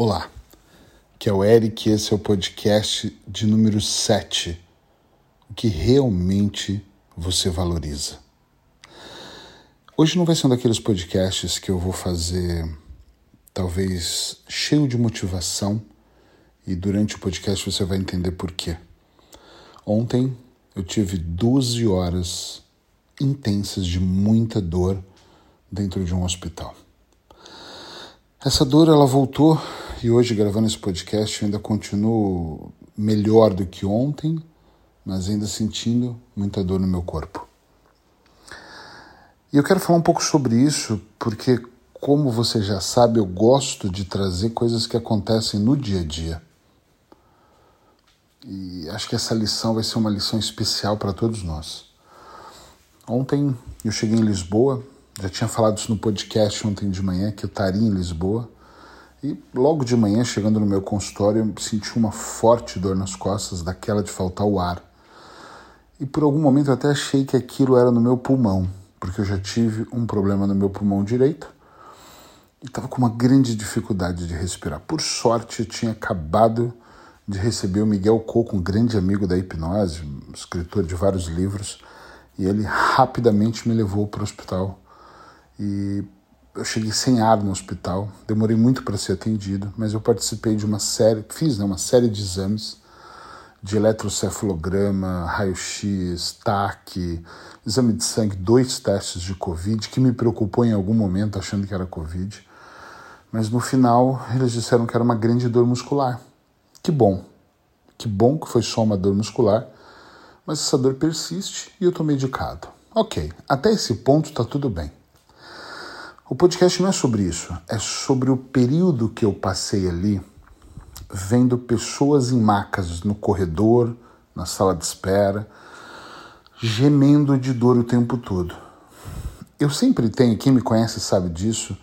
Olá, que é o Eric, esse é o podcast de número 7. O que realmente você valoriza. Hoje não vai ser um daqueles podcasts que eu vou fazer, talvez cheio de motivação, e durante o podcast você vai entender por quê. Ontem eu tive 12 horas intensas de muita dor dentro de um hospital. Essa dor ela voltou e hoje gravando esse podcast eu ainda continuo melhor do que ontem, mas ainda sentindo muita dor no meu corpo. E eu quero falar um pouco sobre isso porque, como você já sabe, eu gosto de trazer coisas que acontecem no dia a dia. E acho que essa lição vai ser uma lição especial para todos nós. Ontem eu cheguei em Lisboa, já tinha falado isso no podcast ontem de manhã, que eu estaria em Lisboa. E logo de manhã, chegando no meu consultório, eu senti uma forte dor nas costas, daquela de faltar o ar. E por algum momento eu até achei que aquilo era no meu pulmão, porque eu já tive um problema no meu pulmão direito e estava com uma grande dificuldade de respirar. Por sorte, eu tinha acabado de receber o Miguel Coco, um grande amigo da hipnose, um escritor de vários livros, e ele rapidamente me levou para o hospital. E eu cheguei sem ar no hospital, demorei muito para ser atendido, mas eu participei de uma série, fiz né, uma série de exames de eletrocefalograma, raio-x, TAC, exame de sangue, dois testes de Covid, que me preocupou em algum momento achando que era Covid. Mas no final eles disseram que era uma grande dor muscular. Que bom, que bom que foi só uma dor muscular, mas essa dor persiste e eu estou medicado. Ok, até esse ponto está tudo bem. O podcast não é sobre isso, é sobre o período que eu passei ali vendo pessoas em macas no corredor, na sala de espera, gemendo de dor o tempo todo. Eu sempre tenho, quem me conhece sabe disso,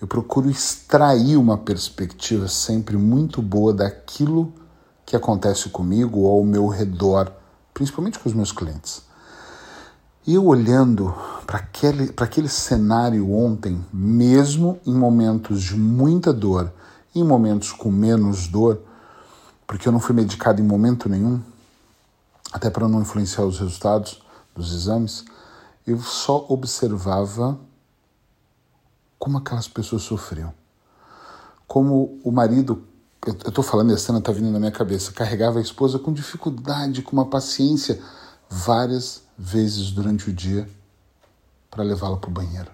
eu procuro extrair uma perspectiva sempre muito boa daquilo que acontece comigo ou ao meu redor, principalmente com os meus clientes. E eu olhando para aquele, aquele cenário ontem, mesmo em momentos de muita dor, em momentos com menos dor, porque eu não fui medicado em momento nenhum, até para não influenciar os resultados dos exames, eu só observava como aquelas pessoas sofriam. Como o marido, eu estou falando, a cena está vindo na minha cabeça, carregava a esposa com dificuldade, com uma paciência, várias vezes durante o dia para levá-la para o banheiro.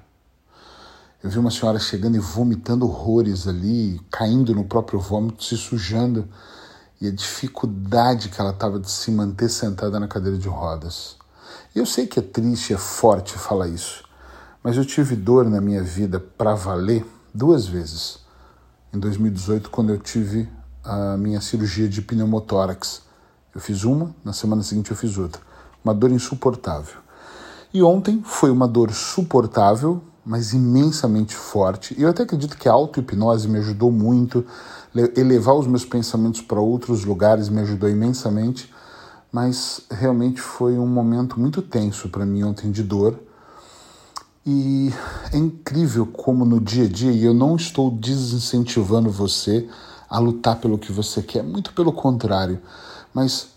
Eu vi uma senhora chegando e vomitando horrores ali, caindo no próprio vômito, se sujando, e a dificuldade que ela estava de se manter sentada na cadeira de rodas. Eu sei que é triste, é forte falar isso, mas eu tive dor na minha vida para valer duas vezes. Em 2018, quando eu tive a minha cirurgia de pneumotórax. Eu fiz uma, na semana seguinte eu fiz outra uma dor insuportável. E ontem foi uma dor suportável, mas imensamente forte. E eu até acredito que a auto-hipnose me ajudou muito, elevar os meus pensamentos para outros lugares me ajudou imensamente, mas realmente foi um momento muito tenso para mim ontem de dor. E é incrível como no dia a dia, e eu não estou desincentivando você a lutar pelo que você quer, muito pelo contrário, mas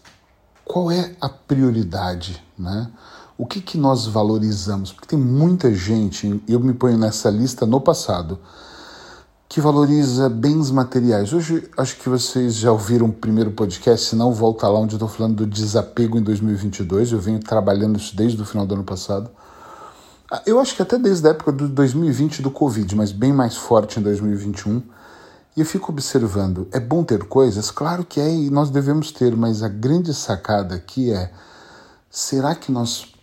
qual é a prioridade, né? O que, que nós valorizamos? Porque tem muita gente, eu me ponho nessa lista no passado, que valoriza bens materiais. Hoje, acho que vocês já ouviram o primeiro podcast, se não, volta lá onde eu estou falando do desapego em 2022. Eu venho trabalhando isso desde o final do ano passado. Ah, eu acho que até desde a época do 2020 do Covid, mas bem mais forte em 2021 e eu fico observando, é bom ter coisas? Claro que é e nós devemos ter, mas a grande sacada aqui é: será que nós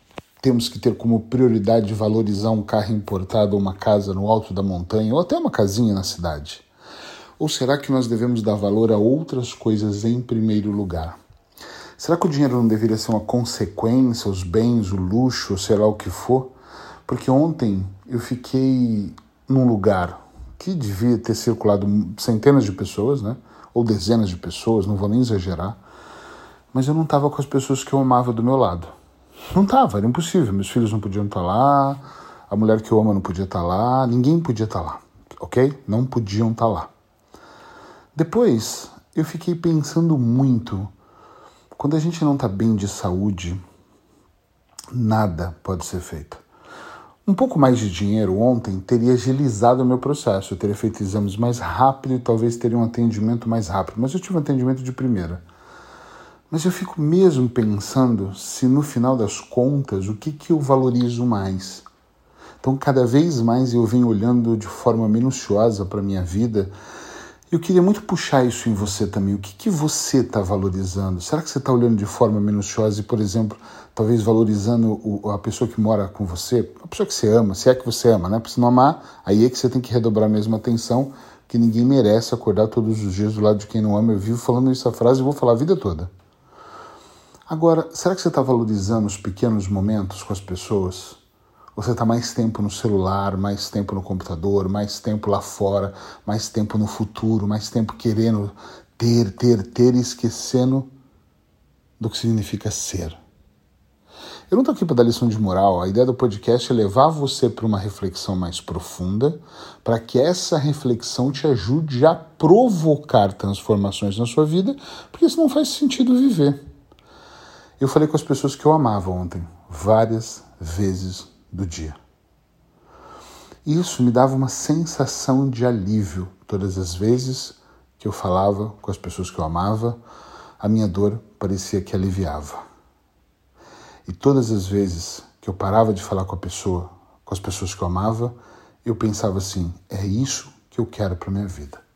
temos que ter como prioridade valorizar um carro importado ou uma casa no alto da montanha ou até uma casinha na cidade? Ou será que nós devemos dar valor a outras coisas em primeiro lugar? Será que o dinheiro não deveria ser uma consequência, os bens, o luxo, sei lá o que for? Porque ontem eu fiquei num lugar que devia ter circulado centenas de pessoas, né? ou dezenas de pessoas, não vou nem exagerar, mas eu não estava com as pessoas que eu amava do meu lado. Não estava, era impossível. Meus filhos não podiam estar tá lá, a mulher que eu amo não podia estar tá lá, ninguém podia estar tá lá, ok? Não podiam estar lá. Depois, eu fiquei pensando muito. Quando a gente não está bem de saúde, nada pode ser feito. Um pouco mais de dinheiro ontem teria agilizado o meu processo. Eu teria feito exames mais rápido e talvez teria um atendimento mais rápido. Mas eu tive um atendimento de primeira. Mas eu fico mesmo pensando se no final das contas o que, que eu valorizo mais. Então, cada vez mais eu venho olhando de forma minuciosa para a minha vida. Eu queria muito puxar isso em você também. O que, que você está valorizando? Será que você está olhando de forma minuciosa e, por exemplo, talvez valorizando o, a pessoa que mora com você, a pessoa que você ama, se é que você ama, né? Porque se não amar, aí é que você tem que redobrar a mesma atenção, que ninguém merece acordar todos os dias do lado de quem não ama. Eu vivo falando essa frase e vou falar a vida toda. Agora, será que você está valorizando os pequenos momentos com as pessoas? Você está mais tempo no celular, mais tempo no computador, mais tempo lá fora, mais tempo no futuro, mais tempo querendo ter, ter, ter e esquecendo do que significa ser? Eu não estou aqui para dar lição de moral. A ideia do podcast é levar você para uma reflexão mais profunda, para que essa reflexão te ajude a provocar transformações na sua vida, porque isso não faz sentido viver. Eu falei com as pessoas que eu amava ontem, várias vezes do dia. Isso me dava uma sensação de alívio todas as vezes que eu falava com as pessoas que eu amava, a minha dor parecia que aliviava. E todas as vezes que eu parava de falar com a pessoa, com as pessoas que eu amava, eu pensava assim: é isso que eu quero para minha vida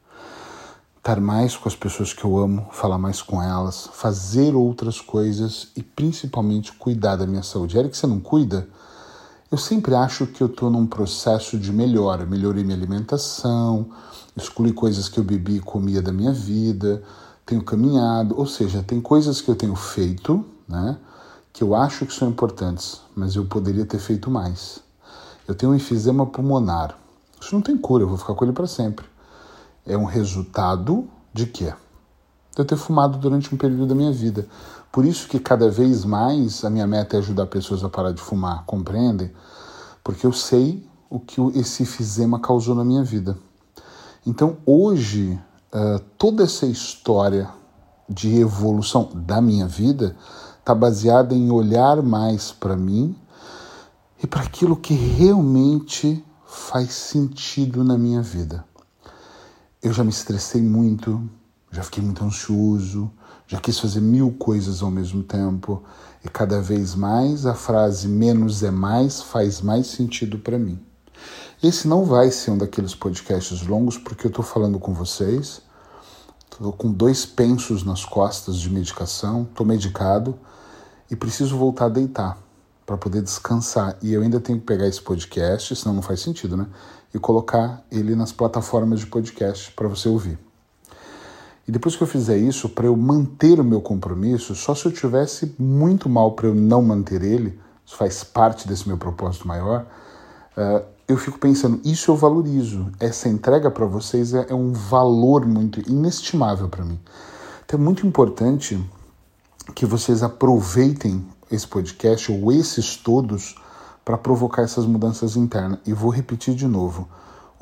estar mais com as pessoas que eu amo, falar mais com elas, fazer outras coisas e principalmente cuidar da minha saúde. Eric, você não cuida? Eu sempre acho que eu estou num processo de melhora. Melhorei minha alimentação, excluí coisas que eu bebi e comia da minha vida, tenho caminhado, ou seja, tem coisas que eu tenho feito, né, que eu acho que são importantes, mas eu poderia ter feito mais. Eu tenho um enfisema pulmonar. Isso não tem cura, eu vou ficar com ele para sempre é um resultado de quê? De eu ter fumado durante um período da minha vida. Por isso que cada vez mais a minha meta é ajudar pessoas a parar de fumar, compreendem? Porque eu sei o que esse fizema causou na minha vida. Então hoje, uh, toda essa história de evolução da minha vida está baseada em olhar mais para mim e para aquilo que realmente faz sentido na minha vida. Eu já me estressei muito, já fiquei muito ansioso, já quis fazer mil coisas ao mesmo tempo e cada vez mais a frase menos é mais faz mais sentido para mim. Esse não vai ser um daqueles podcasts longos porque eu estou falando com vocês, estou com dois pensos nas costas de medicação, estou medicado e preciso voltar a deitar para poder descansar. E eu ainda tenho que pegar esse podcast, senão não faz sentido, né? e colocar ele nas plataformas de podcast para você ouvir. E depois que eu fizer isso, para eu manter o meu compromisso, só se eu tivesse muito mal para eu não manter ele, isso faz parte desse meu propósito maior, uh, eu fico pensando, isso eu valorizo. Essa entrega para vocês é, é um valor muito inestimável para mim. Então é muito importante que vocês aproveitem esse podcast ou esses todos para provocar essas mudanças internas. E vou repetir de novo.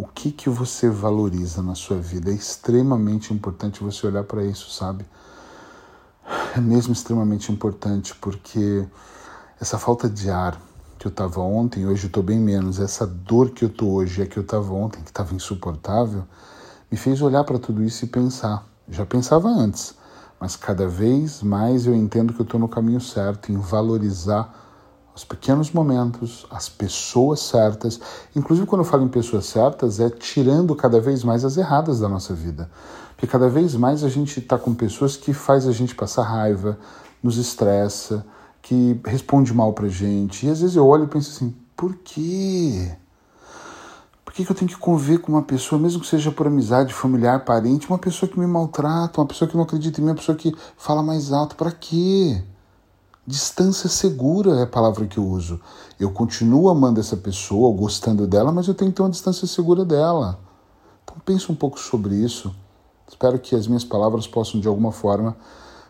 O que que você valoriza na sua vida? É extremamente importante você olhar para isso, sabe? É mesmo extremamente importante porque essa falta de ar que eu estava ontem, hoje eu estou bem menos, essa dor que eu estou hoje é que eu estava ontem, que estava insuportável, me fez olhar para tudo isso e pensar. Já pensava antes, mas cada vez mais eu entendo que eu estou no caminho certo em valorizar os pequenos momentos, as pessoas certas. Inclusive, quando eu falo em pessoas certas, é tirando cada vez mais as erradas da nossa vida. Porque cada vez mais a gente está com pessoas que faz a gente passar raiva, nos estressa, que responde mal pra gente. E às vezes eu olho e penso assim, por quê? Por que, que eu tenho que conviver com uma pessoa, mesmo que seja por amizade, familiar, parente, uma pessoa que me maltrata, uma pessoa que não acredita em mim, uma pessoa que fala mais alto? Para quê? Distância segura é a palavra que eu uso. Eu continuo amando essa pessoa, gostando dela, mas eu tenho que ter uma distância segura dela. Então pense um pouco sobre isso. Espero que as minhas palavras possam de alguma forma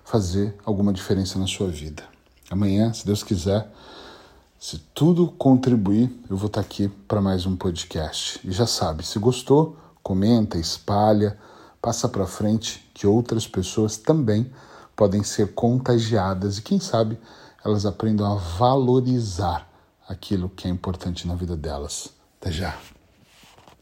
fazer alguma diferença na sua vida. Amanhã, se Deus quiser, se tudo contribuir, eu vou estar aqui para mais um podcast. E já sabe, se gostou, comenta, espalha passa para frente que outras pessoas também podem ser contagiadas e quem sabe elas aprendam a valorizar aquilo que é importante na vida delas. Até já.